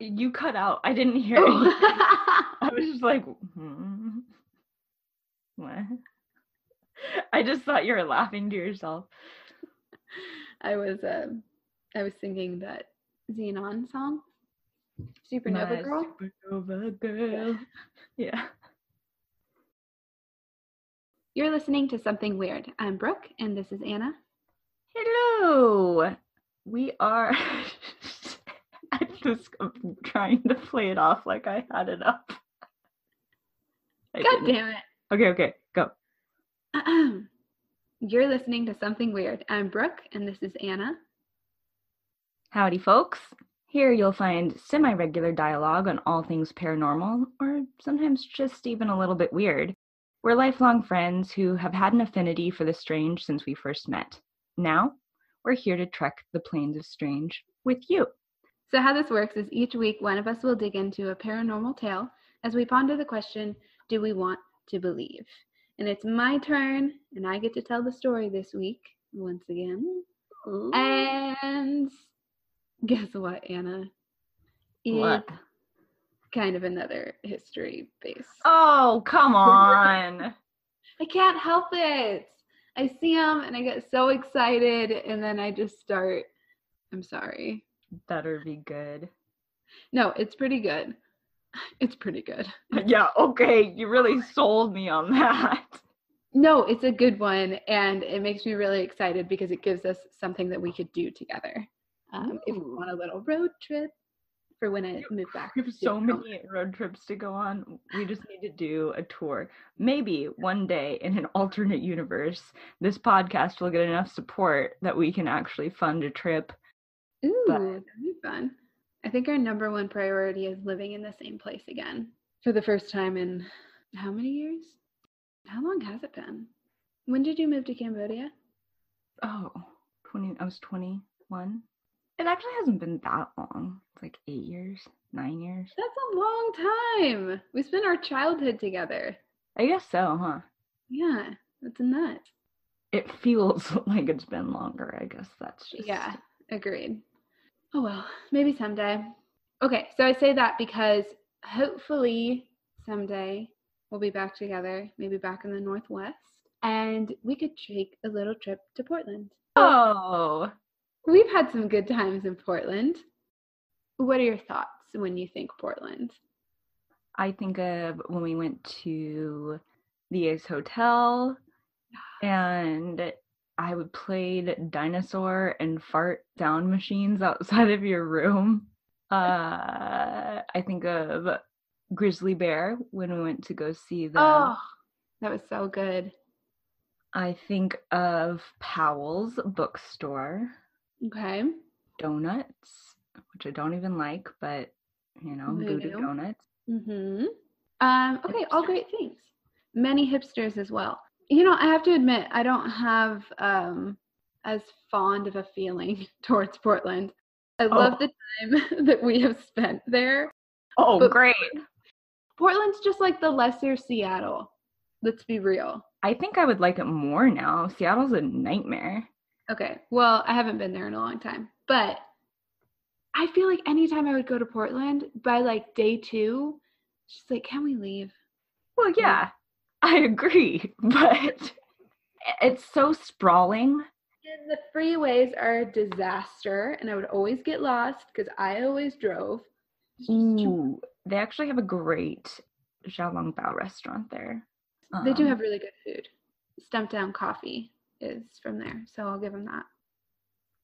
You cut out. I didn't hear it. Oh. I was just like, hmm. what? I just thought you were laughing to yourself. I was um I was singing that Zenon song. Supernova My Girl. Supernova girl. Yeah. You're listening to Something Weird. I'm Brooke and this is Anna. Hello. We are. Just trying to play it off like I had it up. I God didn't. damn it. Okay, okay, go. You're listening to Something Weird. I'm Brooke and this is Anna. Howdy, folks. Here you'll find semi regular dialogue on all things paranormal, or sometimes just even a little bit weird. We're lifelong friends who have had an affinity for the strange since we first met. Now, we're here to trek the plains of strange with you. So, how this works is each week one of us will dig into a paranormal tale as we ponder the question do we want to believe? And it's my turn, and I get to tell the story this week once again. And guess what, Anna? What? It's kind of another history base. Oh, come on. I can't help it. I see them and I get so excited, and then I just start. I'm sorry. Better be good. No, it's pretty good. It's pretty good. Yeah, okay. You really sold me on that. No, it's a good one, and it makes me really excited because it gives us something that we could do together. Um, if we want a little road trip for when I move back. We have so many road trips to go on. We just need to do a tour. Maybe one day in an alternate universe, this podcast will get enough support that we can actually fund a trip. Ooh, but- that'd be fun. I think our number one priority is living in the same place again for the first time in how many years? How long has it been? When did you move to Cambodia? Oh, 20, I was 21. It actually hasn't been that long. It's like eight years, nine years. That's a long time. We spent our childhood together. I guess so, huh? Yeah, that's nuts. It feels like it's been longer. I guess that's just. Yeah, agreed. Oh well, maybe someday. Okay, so I say that because hopefully someday we'll be back together, maybe back in the Northwest, and we could take a little trip to Portland. Oh, We've had some good times in Portland. What are your thoughts when you think Portland? I think of when we went to the Ace Hotel and I would played dinosaur and fart sound machines outside of your room. Uh, I think of Grizzly Bear when we went to go see them. Oh, that was so good. I think of Powell's bookstore, Okay. donuts, which I don't even like, but you know, voodoo Voodoo. donuts. Mm-hmm. Um, okay, all great things. Many hipsters as well. You know, I have to admit, I don't have um, as fond of a feeling towards Portland. I love Oh. the time that we have spent there. Oh, But- great! Portland's just like the lesser Seattle. Let's be real. I think I would like it more now. Seattle's a nightmare. Okay, well, I haven't been there in a long time, but I feel like anytime I would go to Portland by like day two, she's like, can we leave? Well, yeah, I agree, but it's so sprawling. And the freeways are a disaster, and I would always get lost because I always drove. It's just too- Ooh, they actually have a great Xiaolong Bao restaurant there. They do Um, have really good food. Stumptown Coffee is from there, so I'll give them that.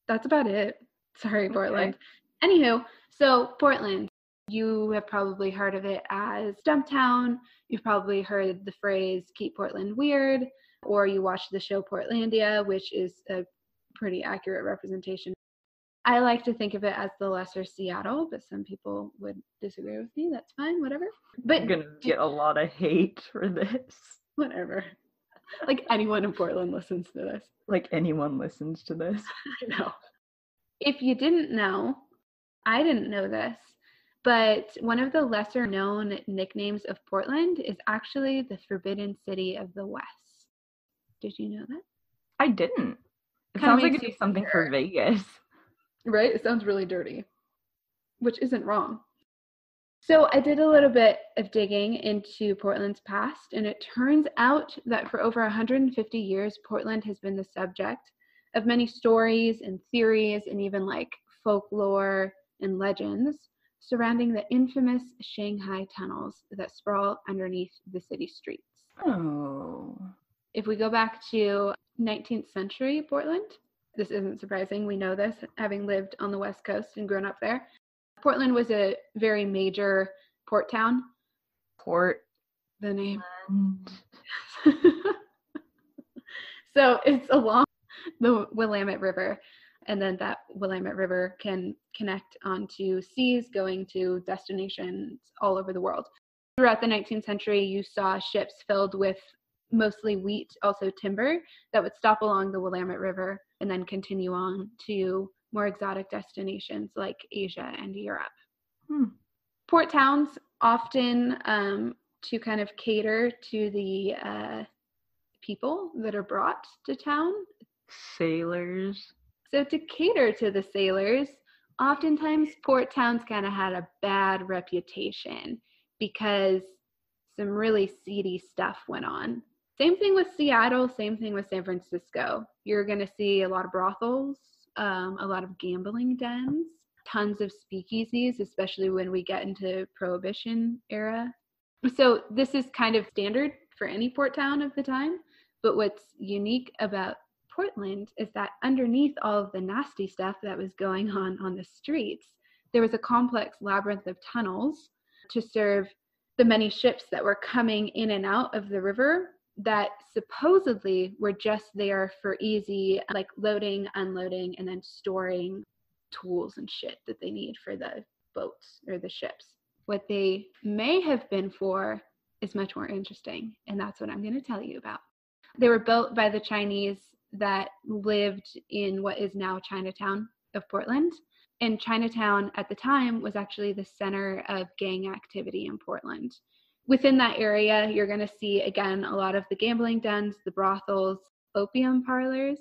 That's about it. Sorry, Okay. Portland. Anywho, so Portland, you have probably heard of it as Stumptown. You've probably heard the phrase "Keep Portland Weird," or you watched the show Portlandia, which is a pretty accurate representation. I like to think of it as the lesser Seattle, but some people would disagree with me. That's fine, whatever. But I'm gonna get a lot of hate for this. whatever. Like anyone in Portland listens to this. Like anyone listens to this. I know. If you didn't know, I didn't know this, but one of the lesser known nicknames of Portland is actually the Forbidden City of the West. Did you know that? I didn't. It Kinda sounds like it'd be something for Vegas. Right? It sounds really dirty, which isn't wrong. So I did a little bit of digging into Portland's past, and it turns out that for over 150 years, Portland has been the subject of many stories and theories and even like folklore and legends surrounding the infamous Shanghai tunnels that sprawl underneath the city streets. Oh. If we go back to 19th century Portland, this isn't surprising. We know this, having lived on the West Coast and grown up there. Portland was a very major port town. Port. The name. so it's along the Willamette River, and then that Willamette River can connect onto seas going to destinations all over the world. Throughout the 19th century, you saw ships filled with mostly wheat, also timber, that would stop along the Willamette River and then continue on to more exotic destinations like Asia and Europe. Hmm. Port towns often um, to kind of cater to the uh, people that are brought to town. Sailors. So, to cater to the sailors, oftentimes port towns kind of had a bad reputation because some really seedy stuff went on. Same thing with Seattle, same thing with San Francisco. You're going to see a lot of brothels, um, a lot of gambling dens, tons of speakeasies, especially when we get into Prohibition era. So, this is kind of standard for any port town of the time. But what's unique about Portland is that underneath all of the nasty stuff that was going on on the streets, there was a complex labyrinth of tunnels to serve the many ships that were coming in and out of the river that supposedly were just there for easy like loading, unloading, and then storing tools and shit that they need for the boats or the ships. What they may have been for is much more interesting, and that's what I'm going to tell you about. They were built by the Chinese that lived in what is now Chinatown of Portland. And Chinatown at the time was actually the center of gang activity in Portland. Within that area, you're going to see again a lot of the gambling dens, the brothels, opium parlors,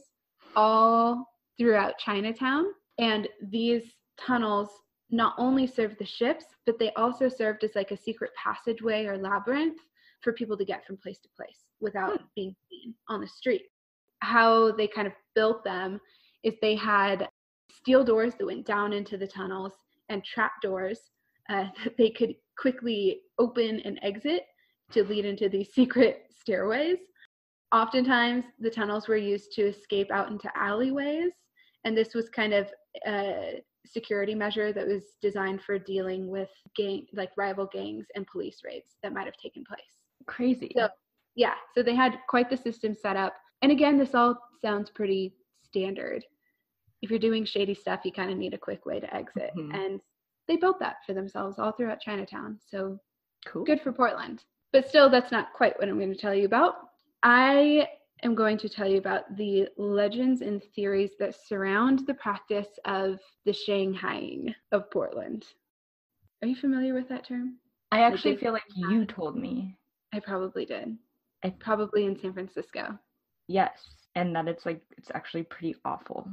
all throughout Chinatown. And these tunnels not only served the ships, but they also served as like a secret passageway or labyrinth for people to get from place to place without hmm. being seen on the street. How they kind of built them is they had steel doors that went down into the tunnels and trap doors uh, that they could quickly open and exit to lead into these secret stairways. Oftentimes, the tunnels were used to escape out into alleyways, and this was kind of a security measure that was designed for dealing with gang, like rival gangs and police raids that might have taken place. Crazy. So, yeah, so they had quite the system set up. And again, this all sounds pretty standard. If you're doing shady stuff, you kind of need a quick way to exit. Mhm. And they built that for themselves all throughout Chinatown. So cool. good for Portland. But still, that's not quite what I'm going to tell you about. I am going to tell you about the legends and theories that surround the practice of the Shanghaiing of Portland. Are you familiar with that term? I actually feel like you told me. I probably did. I- Probably in San Francisco. Yes. And that it's like it's actually pretty awful.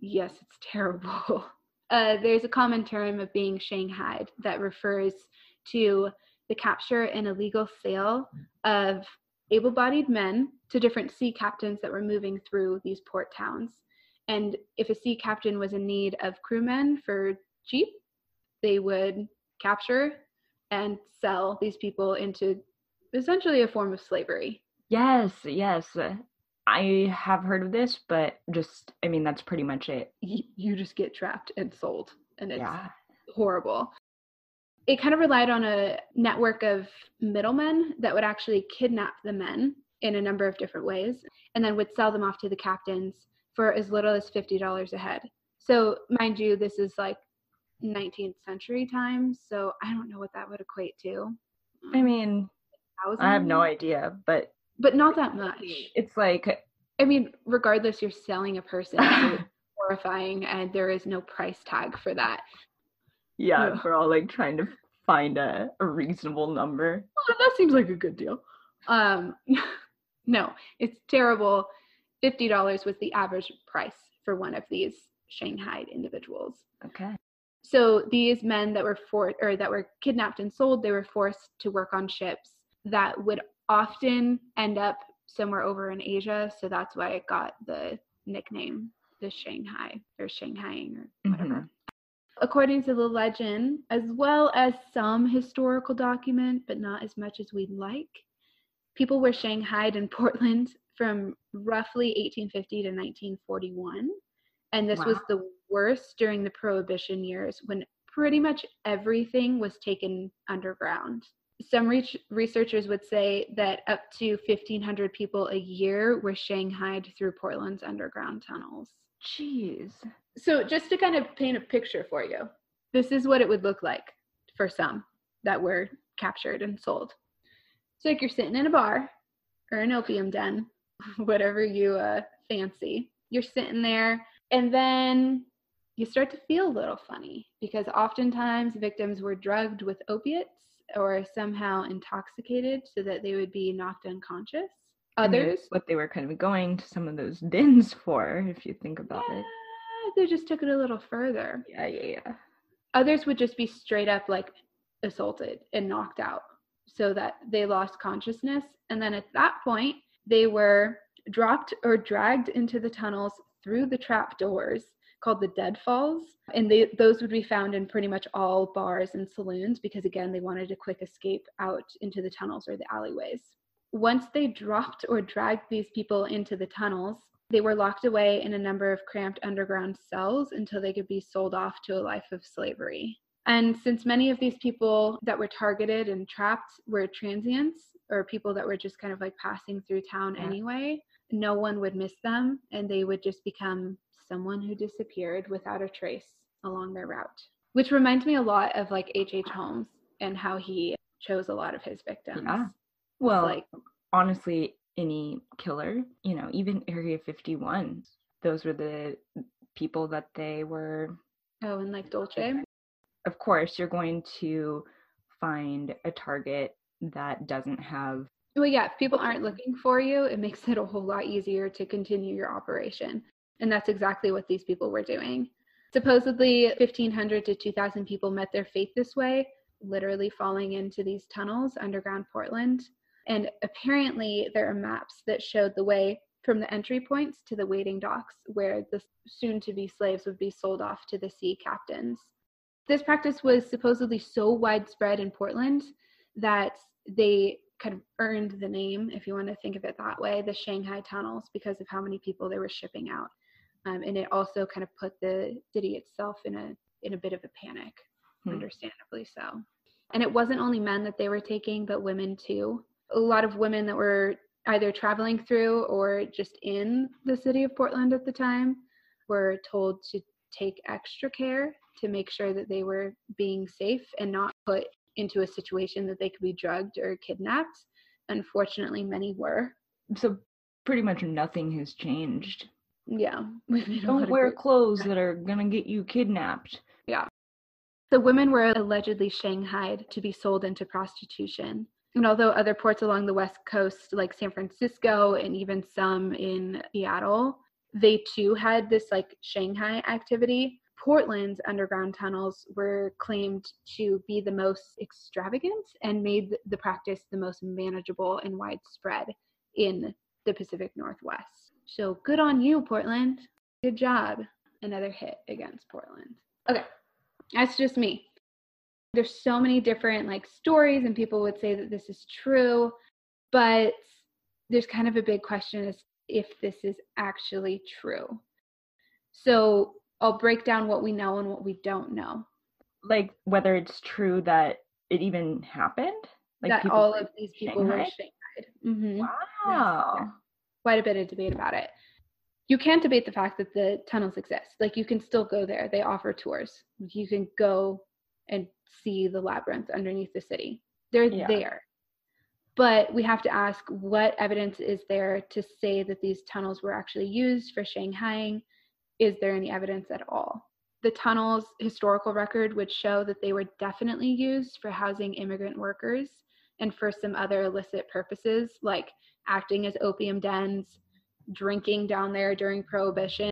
Yes, it's terrible. Uh, there's a common term of being shanghaied that refers to the capture and illegal sale of able bodied men to different sea captains that were moving through these port towns. And if a sea captain was in need of crewmen for cheap, they would capture and sell these people into essentially a form of slavery. Yes, yes. I have heard of this, but just I mean that's pretty much it. Y- You just get trapped and sold, and it's yeah. horrible. It kind of relied on a network of middlemen that would actually kidnap the men in a number of different ways and then would sell them off to the captains for as little as $50 a head. So, mind you, this is like 19th century times, so I don't know what that would equate to. I um, mean, I have no idea, but But not that much. it's like I mean, regardless, you're selling a person. so horrifying, and there is no price tag for that. yeah, Ugh. we're all like trying to find a, a reasonable number. Oh, that seems like a good deal. Um, no, it's terrible. Fifty dollars was the average price for one of these Shanghai individuals. Okay. So these men that were for or that were kidnapped and sold, they were forced to work on ships that would often end up somewhere over in Asia. So that's why it got the nickname the Shanghai or Shanghaiing or mm-hmm. whatever. According to the legend, as well as some historical document, but not as much as we'd like, people were shanghaied in Portland from roughly 1850 to 1941. And this was the worst during the Prohibition years when pretty much everything was taken underground. Some reach researchers would say that up to 1,500 people a year were shanghaied through Portland's underground tunnels. Jeez. So, just to kind of paint a picture for you, this is what it would look like for some that were captured and sold. So, like you're sitting in a bar or an opium den, whatever you uh, fancy. You're sitting there, and then you start to feel a little funny because oftentimes victims were drugged with opiates or somehow intoxicated so that they would be knocked unconscious. Others, what they were kind of going to some of those dens for, if you think about it. they just took it a little further. Yeah, yeah, yeah. others would just be straight up like assaulted and knocked out so that they lost consciousness and then at that point they were dropped or dragged into the tunnels through the trap doors called the deadfalls and they, those would be found in pretty much all bars and saloons because again they wanted a quick escape out into the tunnels or the alleyways once they dropped or dragged these people into the tunnels they were locked away in a number of cramped underground cells until they could be sold off to a life of slavery. And since many of these people that were targeted and trapped were transients or people that were just kind of like passing through town Yeah. anyway, no one would miss them and they would just become someone who disappeared without a trace along their route. Which reminds me a lot of like H.H. H. Holmes and how he chose a lot of his victims. Yeah. Well, like honestly, any killer, you know, even Area 51, those were the people that they were. oh, and like Dolce. Of course, you're going to find a target that doesn't have. Well, yeah, if people aren't looking for you, it makes it a whole lot easier to continue your operation. And that's exactly what these people were doing. Supposedly, 1,500 to 2,000 people met their fate this way, literally falling into these tunnels underground Portland. And apparently, there are maps that showed the way from the entry points to the waiting docks where the soon to be slaves would be sold off to the sea captains. This practice was supposedly so widespread in Portland that they kind of earned the name, if you want to think of it that way, the Shanghai tunnels because of how many people they were shipping out. Um, and it also kind of put the city itself in a in a bit of a panic, Hmm. understandably so. And it wasn't only men that they were taking, but women too. A lot of women that were either traveling through or just in the city of Portland at the time were told to take extra care to make sure that they were being safe and not put into a situation that they could be drugged or kidnapped. Unfortunately, many were. So, pretty much nothing has changed. Yeah, we've made a lot Don't wear clothes that are going to get you kidnapped. Yeah. The women were allegedly shanghaied to be sold into prostitution. And although other ports along the West Coast, like San Francisco and even some in Seattle, they too had this like Shanghai activity, Portland's underground tunnels were claimed to be the most extravagant and made the practice the most manageable and widespread in the Pacific Northwest. So good on you, Portland. Good job. Another hit against Portland. Okay, that's just me. There's so many different like stories, and people would say that this is true, but there's kind of a big question as if this is actually true. So I'll break down what we know and what we don't know. Like, whether it's true that it even happened? Like, that all of these people were Shanghai? shanghaied. hmm Wow. Quite a bit of debate about it. you can't debate the fact that the tunnels exist. Like you can still go there. They offer tours. You can go and see the labyrinth underneath the city. They're Yeah. there. But we have to ask what evidence is there to say that these tunnels were actually used for Shanghaiing? Is there any evidence at all? The tunnels' historical record would show that they were definitely used for housing immigrant workers and for some other illicit purposes, like acting as opium dens, drinking down there during Prohibition,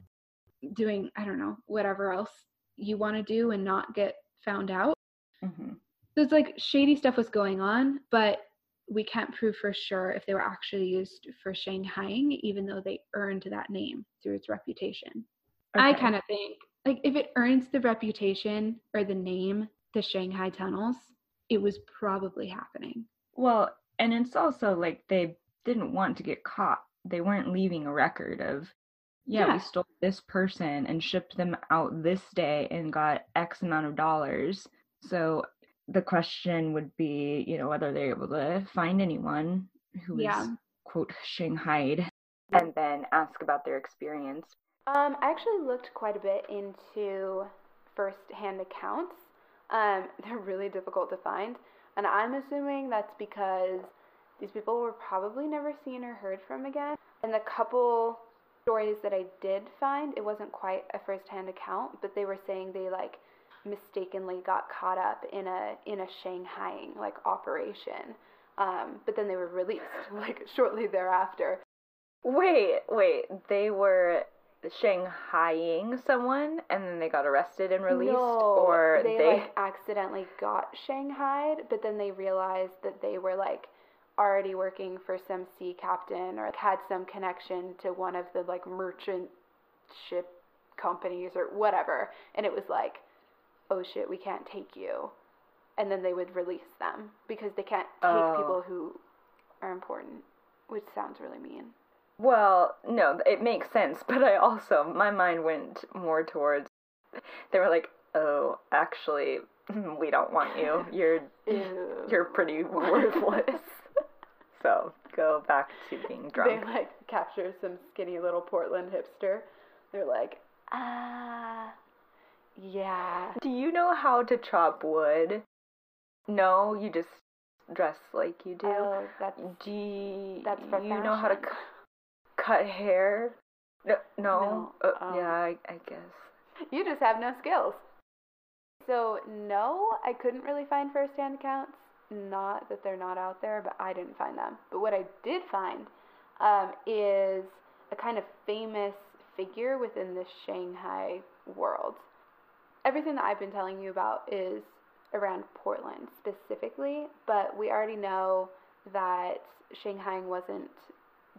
doing, I don't know, whatever else you want to do and not get found out. hmm So it's like shady stuff was going on, but we can't prove for sure if they were actually used for Shanghaiing, even though they earned that name through its reputation. I kind of think like if it earns the reputation or the name, the Shanghai tunnels, it was probably happening. Well, and it's also like they didn't want to get caught. They weren't leaving a record of, yeah, Yeah. we stole this person and shipped them out this day and got X amount of dollars. So the question would be, you know, whether they're able to find anyone who was Yeah. quote shanghaied and then ask about their experience. Um, I actually looked quite a bit into first-hand accounts. Um, they're really difficult to find, and I'm assuming that's because these people were probably never seen or heard from again. And the couple stories that I did find, it wasn't quite a first-hand account, but they were saying they like mistakenly got caught up in a in a Shanghaiing like operation. Um, but then they were released like shortly thereafter. Wait, wait, they were shanghaiing someone and then they got arrested and released No, or they, they like accidentally got shanghaied, but then they realized that they were like already working for some sea captain or had some connection to one of the like merchant ship companies or whatever, and it was like, oh shit, we can't take you, and then they would release them because they can't take Oh. people who are important, which sounds really mean. Well, no, it makes sense, but I also my mind went more towards they were like, "Oh, actually, we don't want you. You're Ew. you're pretty worthless." so, go back to being drunk. They like capture some skinny little Portland hipster. They're like, ah, yeah. Do you know how to chop wood? No, you just dress like you do. Oh, that's do you, that's you know how to cut hair? No, no. No, Uh, um, yeah, I, I guess. you just have no skills. So no, I couldn't really find first-hand accounts. Not that they're not out there, but I didn't find them. But what I did find um, is a kind of famous figure within the Shanghai world. Everything that I've been telling you about is around Portland specifically, but we already know that Shanghai wasn't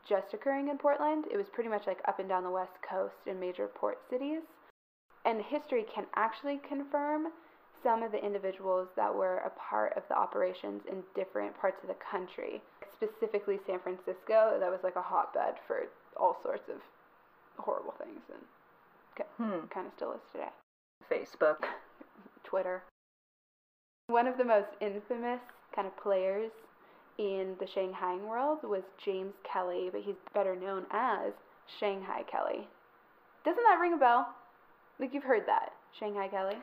just occurring in Portland. It was pretty much like up and down the west coast in major port cities. And history can actually confirm some of the individuals that were a part of the operations in different parts of the country. Specifically, San Francisco, that was like a hotbed for all sorts of horrible things, and Hmm. kind of still is today. Facebook. Twitter. One of the most infamous kind of players in the Shanghai world was James Kelly, but he's better known as Shanghai Kelly. Doesn't that ring a bell? Like you've heard that, Shanghai Kelly?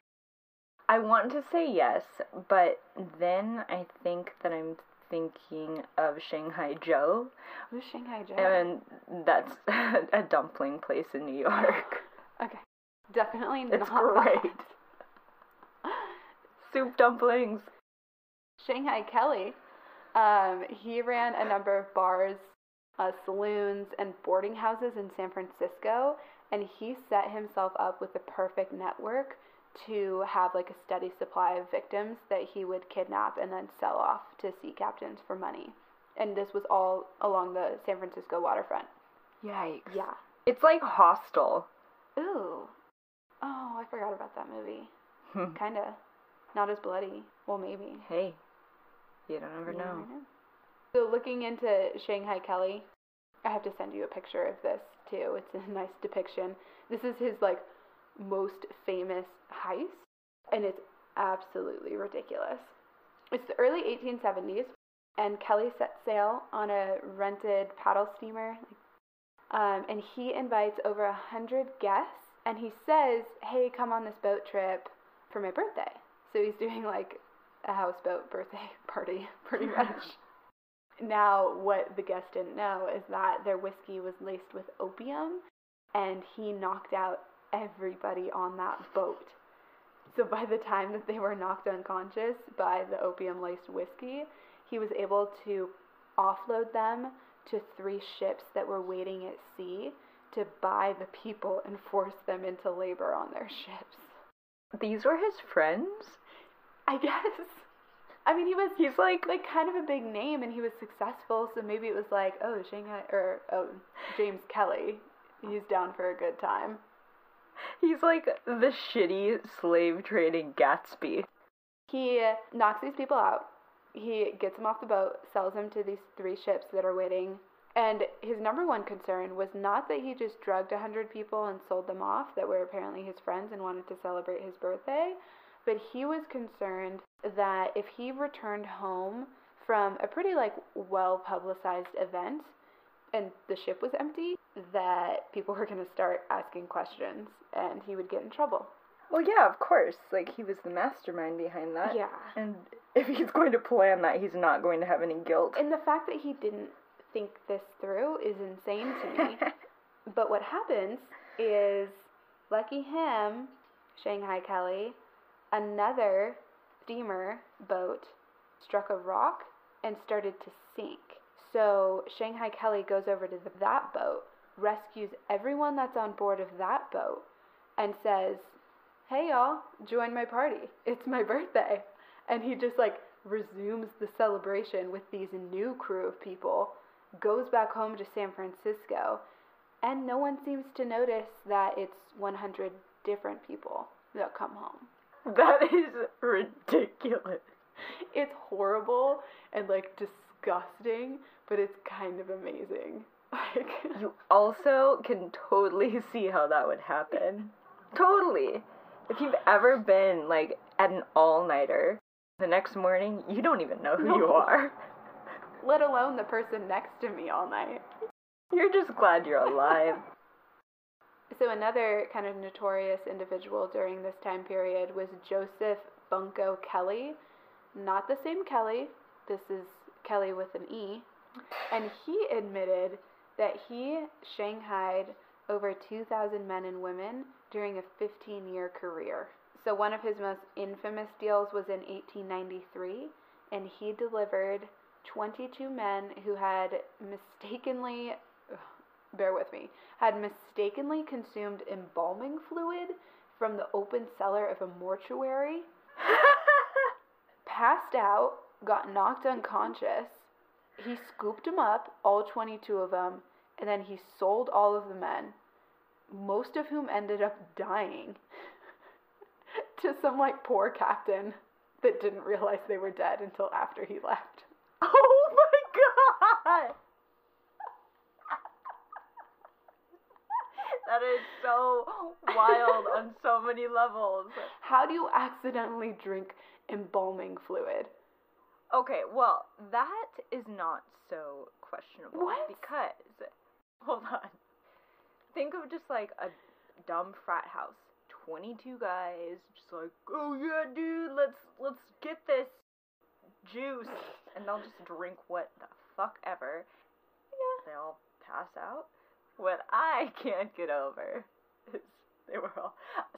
I want to say yes, but then I think that I'm thinking of Shanghai Joe, Who's Shanghai Joe? and that's a dumpling place in New York. okay, definitely It's not great. that. Soup dumplings. Shanghai Kelly, um, he ran a number of bars, uh, saloons, and boarding houses in San Francisco, and he set himself up with the perfect network to have like a steady supply of victims that he would kidnap and then sell off to sea captains for money. And this was all along the San Francisco waterfront. Yikes. Yeah. It's like Hostel. Ooh. Oh, I forgot about that movie. Hmm. Kinda. Not as bloody. Well, maybe. hey, you don't ever You know. never So looking into Shanghai Kelly, I have to send you a picture of this too. It's a nice depiction. This is his like most famous heist, and it's absolutely ridiculous. It's the early 1870s, and Kelly set sail on a rented paddle steamer. Um, and he invites over a hundred guests, and he says, "Hey, come on this boat trip for my birthday." So he's doing like a houseboat birthday party, pretty much. now, what the guests didn't know is that their whiskey was laced with opium, and he knocked out everybody on that boat. So by the time that they were knocked unconscious by the opium laced whiskey, he was able to offload them to three ships that were waiting at sea to buy the people and force them into labor on their ships. These were his friends? I guess. I mean, he was he's like like kind of a big name, and he was successful. So maybe it was like, oh, Shanghai or oh, James Kelly, he's down for a good time. He's like the shitty slave trading Gatsby. He knocks these people out. He gets them off the boat, sells them to these three ships that are waiting. And his number one concern was not that he just drugged a hundred people and sold them off that were apparently his friends and wanted to celebrate his birthday, but he was concerned that if he returned home from a pretty like well publicized event and the ship was empty, that people were going to start asking questions and he would get in trouble. Well, yeah, of course. Like, he was the mastermind behind that. Yeah. And if he's going to plan that, he's not going to have any guilt. And the fact that he didn't think this through is insane to me. but what happens is, lucky him, Shanghai Kelly, another steamer boat struck a rock and started to sink. So Shanghai Kelly goes over to the, that boat, rescues everyone that's on board of that boat, and says, Hey y'all, join my party. It's my birthday. And he just like resumes the celebration with these new crew of people, goes back home to San Francisco, and no one seems to notice that it's 100 different people that come home. That is ridiculous. It's horrible and like disgusting, but it's kind of amazing. Like you also can totally see how that would happen. totally. If you've ever been like at an all-nighter, the next morning you don't even know who no. you are. Let alone the person next to me all night. You're just glad you're alive. So another kind of notorious individual during this time period was Joseph Bunko Kelly. Not the same Kelly. This is Kelly with an E. And he admitted that he shanghaied over 2,000 men and women during a 15 year career. So, one of his most infamous deals was in 1893, and he delivered 22 men who had mistakenly, bear with me, had mistakenly consumed embalming fluid from the open cellar of a mortuary, passed out, got knocked unconscious, he scooped them up, all 22 of them, and then he sold all of the men, most of whom ended up dying, to some like poor captain that didn't realize they were dead until after he left. Oh my god! That is so wild on so many levels. How do you accidentally drink embalming fluid? Okay, well, that is not so questionable. What? Because, hold on. Think of just like a dumb frat house. 22 guys, just like, oh yeah, dude, let's let's get this juice, and they'll just drink what the fuck ever. Yeah. They all pass out. What I can't get over is they were all,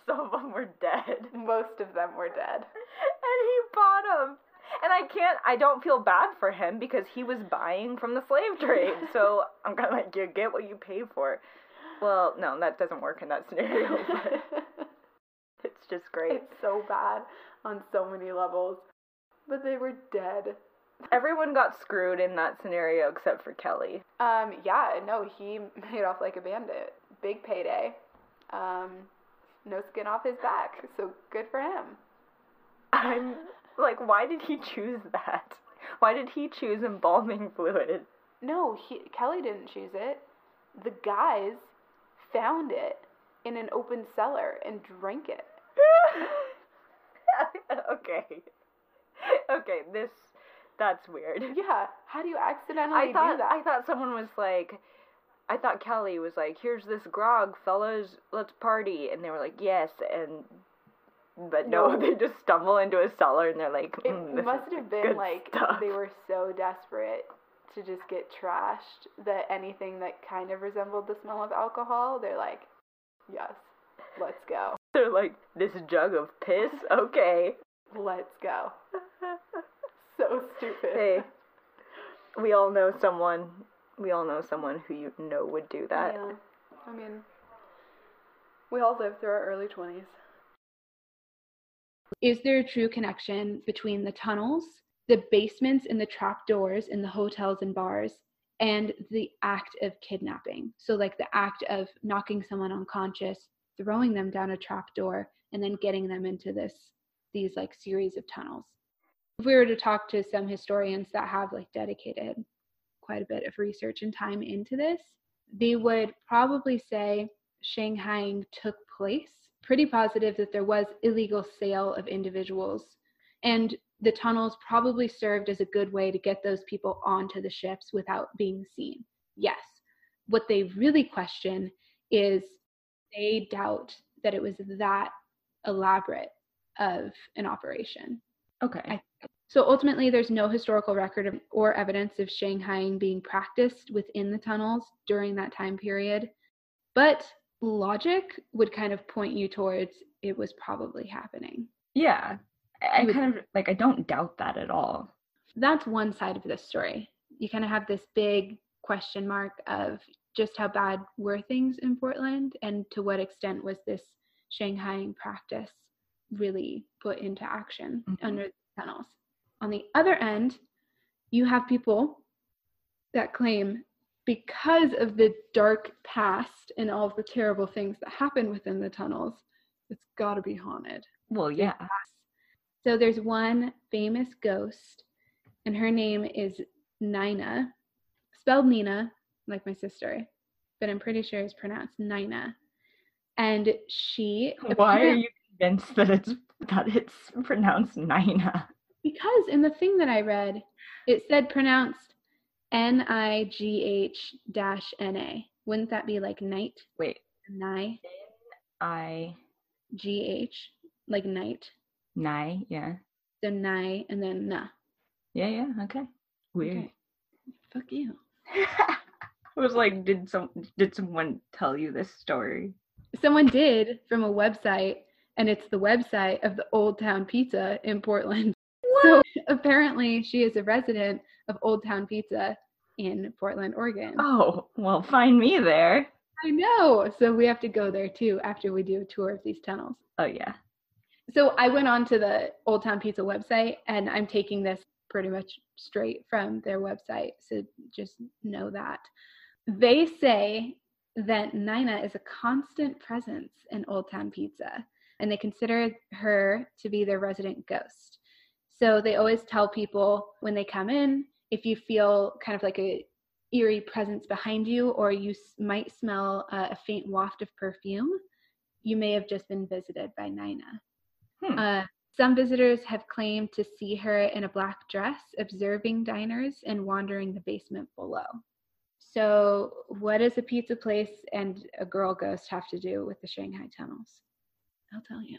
some of them were dead. Most of them were dead. and he bought them and I can't, I don't feel bad for him because he was buying from the slave trade. So I'm kind of like, you get what you pay for. Well, no, that doesn't work in that scenario. But it's just great. It's so bad on so many levels. But they were dead. Everyone got screwed in that scenario except for Kelly. Um, yeah, no, he made off like a bandit. Big payday. Um, no skin off his back, so good for him. I'm like, why did he choose that? Why did he choose embalming fluid? No, he, Kelly didn't choose it. The guys found it in an open cellar and drank it. okay. Okay, this that's weird. Yeah, how do you accidentally I thought, do that? I thought someone was like, I thought Kelly was like, "Here's this grog, fellas, let's party," and they were like, "Yes," and but no, No. they just stumble into a cellar and they're like, It "Mm, this must is have been like stuff." they were so desperate to just get trashed that anything that kind of resembled the smell of alcohol, they're like, yes, let's go. They're like, "This jug of piss, okay." Let's go. So stupid. hey, we all know someone. We all know someone who you know would do that. Yeah. I mean, we all live through our early 20s. Is there a true connection between the tunnels, the basements and the trap doors in the hotels and bars, and the act of kidnapping? So, like the act of knocking someone unconscious, throwing them down a trap door, and then getting them into this these like series of tunnels. If we were to talk to some historians that have like dedicated quite a bit of research and time into this, they would probably say Shanghaiing took place. Pretty positive that there was illegal sale of individuals, and the tunnels probably served as a good way to get those people onto the ships without being seen. Yes. What they really question is they doubt that it was that elaborate of an operation. Okay. I- So ultimately, there's no historical record of, or evidence of Shanghaiing being practiced within the tunnels during that time period. But logic would kind of point you towards it was probably happening. yeah. I, I kind of like. I don't doubt that at all. That's one side of this story. You kind of have this big question mark of just how bad were things in Portland and to what extent was this Shanghaiing practice really put into action Mhm. under the tunnels. On the other end, you have people that claim because of the dark past and all of the terrible things that happen within the tunnels, it's got to be haunted. Well, yeah. So there's one famous ghost, and her name is Nina, spelled Nina, like my sister, but I'm pretty sure it's pronounced Nina. And she Why are you convinced that it's that it's pronounced Nina? Because in the thing that I read, it said pronounced N I G H dash N A. Wouldn't that be like night? Wait. Ni I G H like night. Nai. Yeah. So ni and then na. Yeah. Yeah. Okay. Weird. Okay. Fuck you. I was like, did some did someone tell you this story? Someone did from a website, and it's the website of the Old Town Pizza in Portland. So apparently, she is a resident of Old Town Pizza in Portland, Oregon. Oh, well, find me there. I know. So we have to go there too after we do a tour of these tunnels. Oh yeah. So I went on to the Old Town Pizza website, and I'm taking this pretty much straight from their website. So just know that. They say that Nina is a constant presence in Old Town Pizza, and they consider her to be their resident ghost. So they always tell people when they come in, if you feel kind of like a eerie presence behind you, or you s- might smell uh, a faint waft of perfume, you may have just been visited by Nina. Hmm. Uh, some visitors have claimed to see her in a black dress, observing diners and wandering the basement below. So, what does a pizza place and a girl ghost have to do with the Shanghai tunnels? I'll tell you.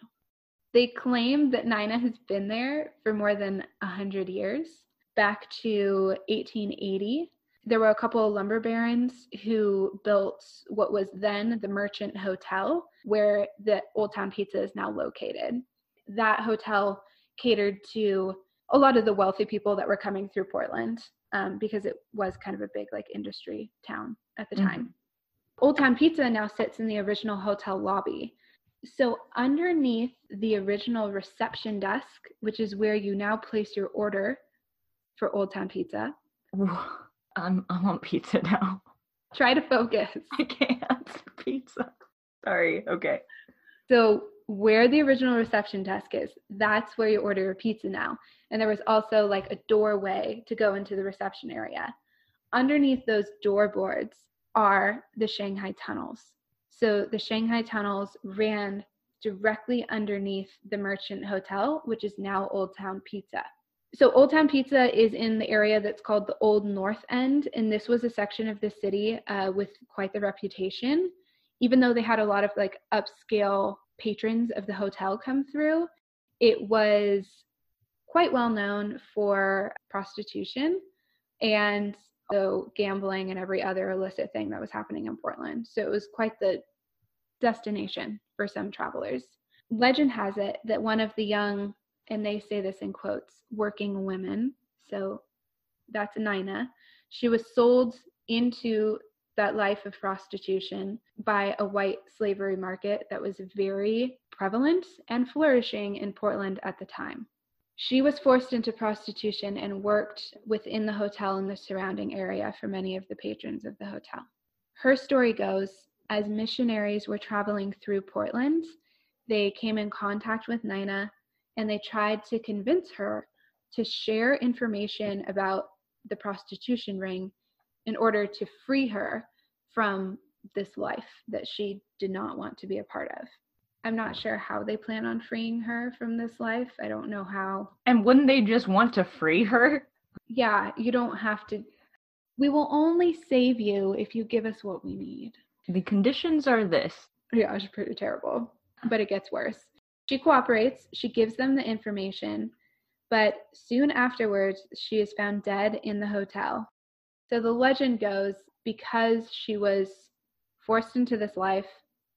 They claim that Nina has been there for more than 100 years. Back to 1880, there were a couple of lumber barons who built what was then the Merchant Hotel, where the Old Town Pizza is now located. That hotel catered to a lot of the wealthy people that were coming through Portland um, because it was kind of a big like industry town at the Mhm. time. Old Town Pizza now sits in the original hotel lobby. So underneath the original reception desk, which is where you now place your order for Old Town Pizza, I'm I want pizza now. try to focus. I can't. Pizza. Sorry. Okay. So where the original reception desk is, that's where you order your pizza now. And there was also like a doorway to go into the reception area. Underneath those door boards are the Shanghai tunnels. So the Shanghai tunnels ran directly underneath the Merchant Hotel, which is now Old Town Pizza. So Old Town Pizza is in the area that's called the Old North End, and this was a section of the city uh, with quite the reputation. Even though they had a lot of like upscale patrons of the hotel come through, it was quite well known for prostitution and so gambling and every other illicit thing that was happening in Portland. So it was quite the destination for some travelers. Legend has it that one of the young, and they say this in quotes, working women, so that's Nina, she was sold into that life of prostitution by a white slavery market that was very prevalent and flourishing in Portland at the time. She was forced into prostitution and worked within the hotel and the surrounding area for many of the patrons of the hotel. Her story goes as missionaries were traveling through Portland, they came in contact with Nina and they tried to convince her to share information about the prostitution ring in order to free her from this life that she did not want to be a part of. I'm not sure how they plan on freeing her from this life. I don't know how. And wouldn't they just want to free her? Yeah, you don't have to. We will only save you if you give us what we need. The conditions are this. Yeah, it's pretty terrible, but it gets worse. She cooperates, she gives them the information, but soon afterwards, she is found dead in the hotel. So the legend goes because she was forced into this life,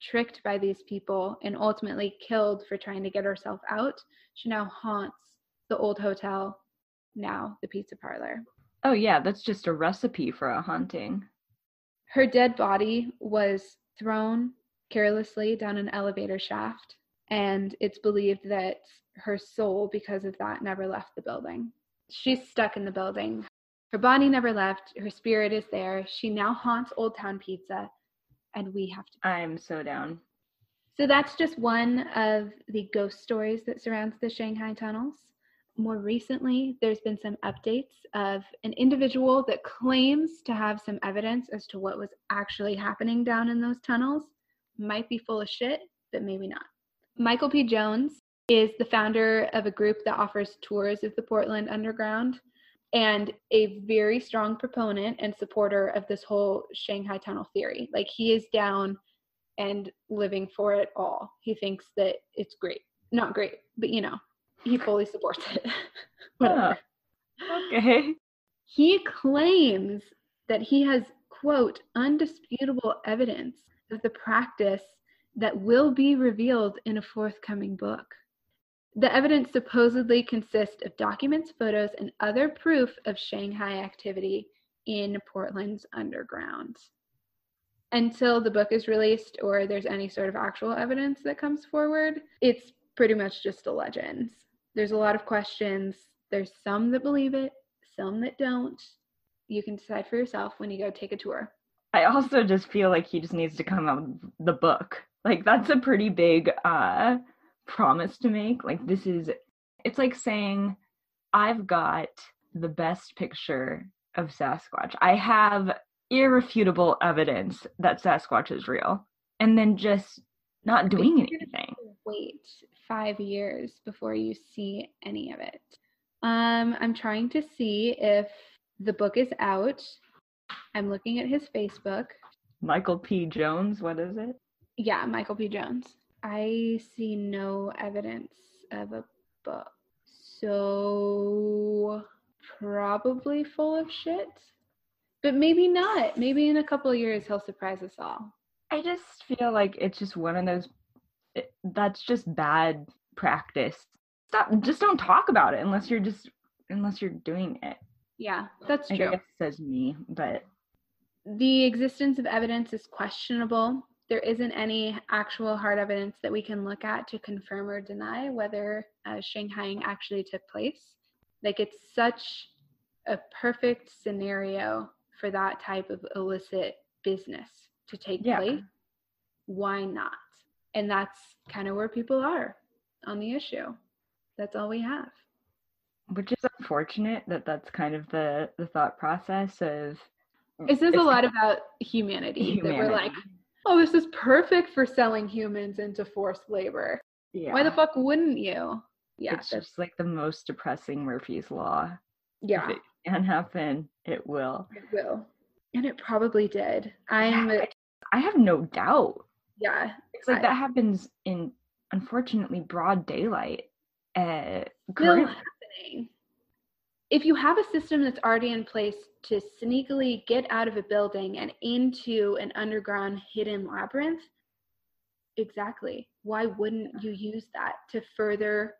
tricked by these people, and ultimately killed for trying to get herself out, she now haunts the old hotel, now the pizza parlor. Oh, yeah, that's just a recipe for a haunting. Her dead body was thrown carelessly down an elevator shaft, and it's believed that her soul, because of that, never left the building. She's stuck in the building. Her body never left. Her spirit is there. She now haunts Old Town Pizza, and we have to. I'm so down. So that's just one of the ghost stories that surrounds the Shanghai tunnels. More recently, there's been some updates of an individual that claims to have some evidence as to what was actually happening down in those tunnels. Might be full of shit, but maybe not. Michael P. Jones is the founder of a group that offers tours of the Portland Underground and a very strong proponent and supporter of this whole Shanghai tunnel theory. Like he is down and living for it all. He thinks that it's great. Not great, but you know, he fully supports it. Whatever. Okay. He claims that he has, quote, undisputable evidence of the practice that will be revealed in a forthcoming book. The evidence supposedly consists of documents, photos, and other proof of Shanghai activity in Portland's underground. Until the book is released or there's any sort of actual evidence that comes forward, it's pretty much just a legend. There's a lot of questions. There's some that believe it, some that don't. You can decide for yourself when you go take a tour. I also just feel like he just needs to come out the book. Like that's a pretty big uh promise to make. Like this is it's like saying I've got the best picture of Sasquatch. I have irrefutable evidence that Sasquatch is real. And then just not doing anything. Wait five years before you see any of it. Um, I'm trying to see if the book is out. I'm looking at his Facebook. Michael P. Jones, what is it? Yeah, Michael P. Jones. I see no evidence of a book. So probably full of shit. But maybe not. Maybe in a couple of years he'll surprise us all. I just feel like it's just one of those it, that's just bad practice. Stop just don't talk about it unless you're just unless you're doing it. Yeah, that's I true. guess says me, but The existence of evidence is questionable. There isn't any actual hard evidence that we can look at to confirm or deny whether uh, Shanghaiing actually took place. Like, it's such a perfect scenario for that type of illicit business to take Yeah. place. Why not? And that's kind of where people are on the issue. That's all we have. which is unfortunate that that's kind of the the thought process of It says a lot about humanity, that we're like, humanity. Oh, this is perfect for selling humans into forced labor. yeah. Why the fuck wouldn't you? Yeah, it's just like the most depressing Murphy's Law. yeah, If it can happen, it will. it will. And it probably did. I'm I have no doubt. yeah, It's like I- that happens in unfortunately broad daylight. Uh, still happening. If you have a system that's already in place to sneakily get out of a building and into an underground hidden labyrinth, exactly. Why wouldn't you use that to further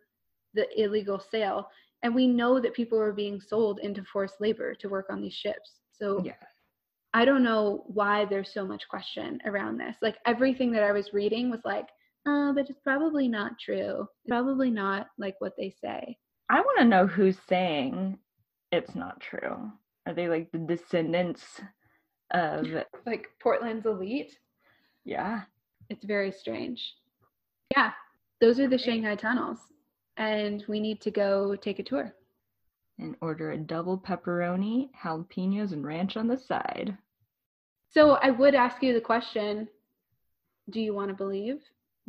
the illegal sale? And we know that people are being sold into forced labor to work on these ships. So yeah. I don't know why there's so much question around this. Like everything that I was reading was like, oh, but it's probably not true. It's probably not like what they say. I want to know who's saying it's not true. Are they like the descendants of Like Portland's elite. yeah? It's very strange. Yeah, those are the Shanghai tunnels. And we need to go take a tour. And order a double pepperoni, jalapenos, and ranch on the side. So I would ask you the question do you want to believe?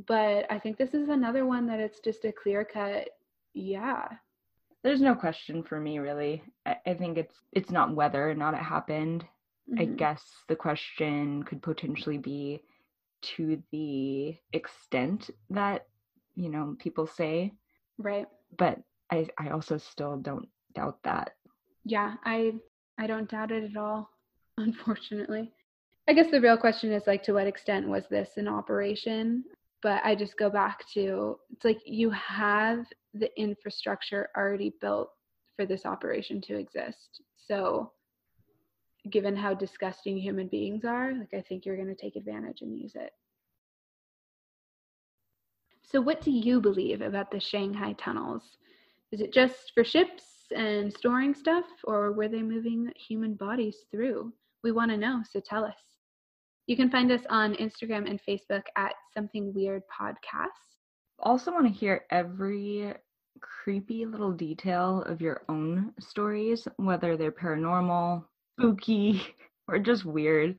But I think this is another one that it's just a clear cut, yeah. There's no question for me really. I, I think it's it's not whether or not it happened. I Mhm. guess the question could potentially be to the extent that you know people say, Right. but I I also still don't doubt that. Yeah, I I don't doubt it at all, unfortunately. I guess the real question is like to what extent was this an operation? But I just go back to it's like you have the infrastructure already built for this operation to exist. So given how disgusting human beings are, like I think you're going to take advantage and use it. So what do you believe about the Shanghai tunnels? Is it just for ships and storing stuff, or were they moving human bodies through? We want to know, so tell us. You can find us on Instagram and Facebook at Something Weird Podcast. Also want to hear every creepy little detail of your own stories, whether they're paranormal, spooky, or just weird.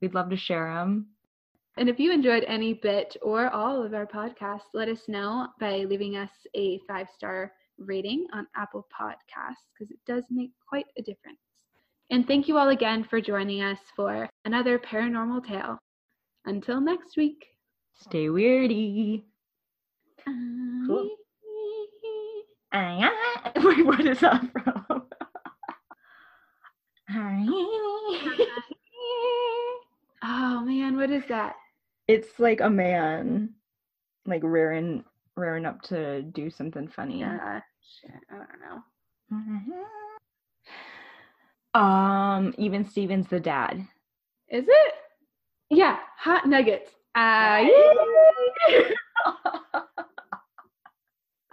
We'd love to share them. And if you enjoyed any bit or all of our podcasts, let us know by leaving us a five star rating on Apple Podcasts because it does make quite a difference. And thank you all again for joining us for another paranormal tale. Until next week. Stay weirdy. Cool. Wait, what is that from? Oh man, what is that? it's like a man, like rearing, rearing up to do something funny. Uh, shit, I don't know. Um, even Steven's the dad. Is it? Yeah, hot nuggets. Right?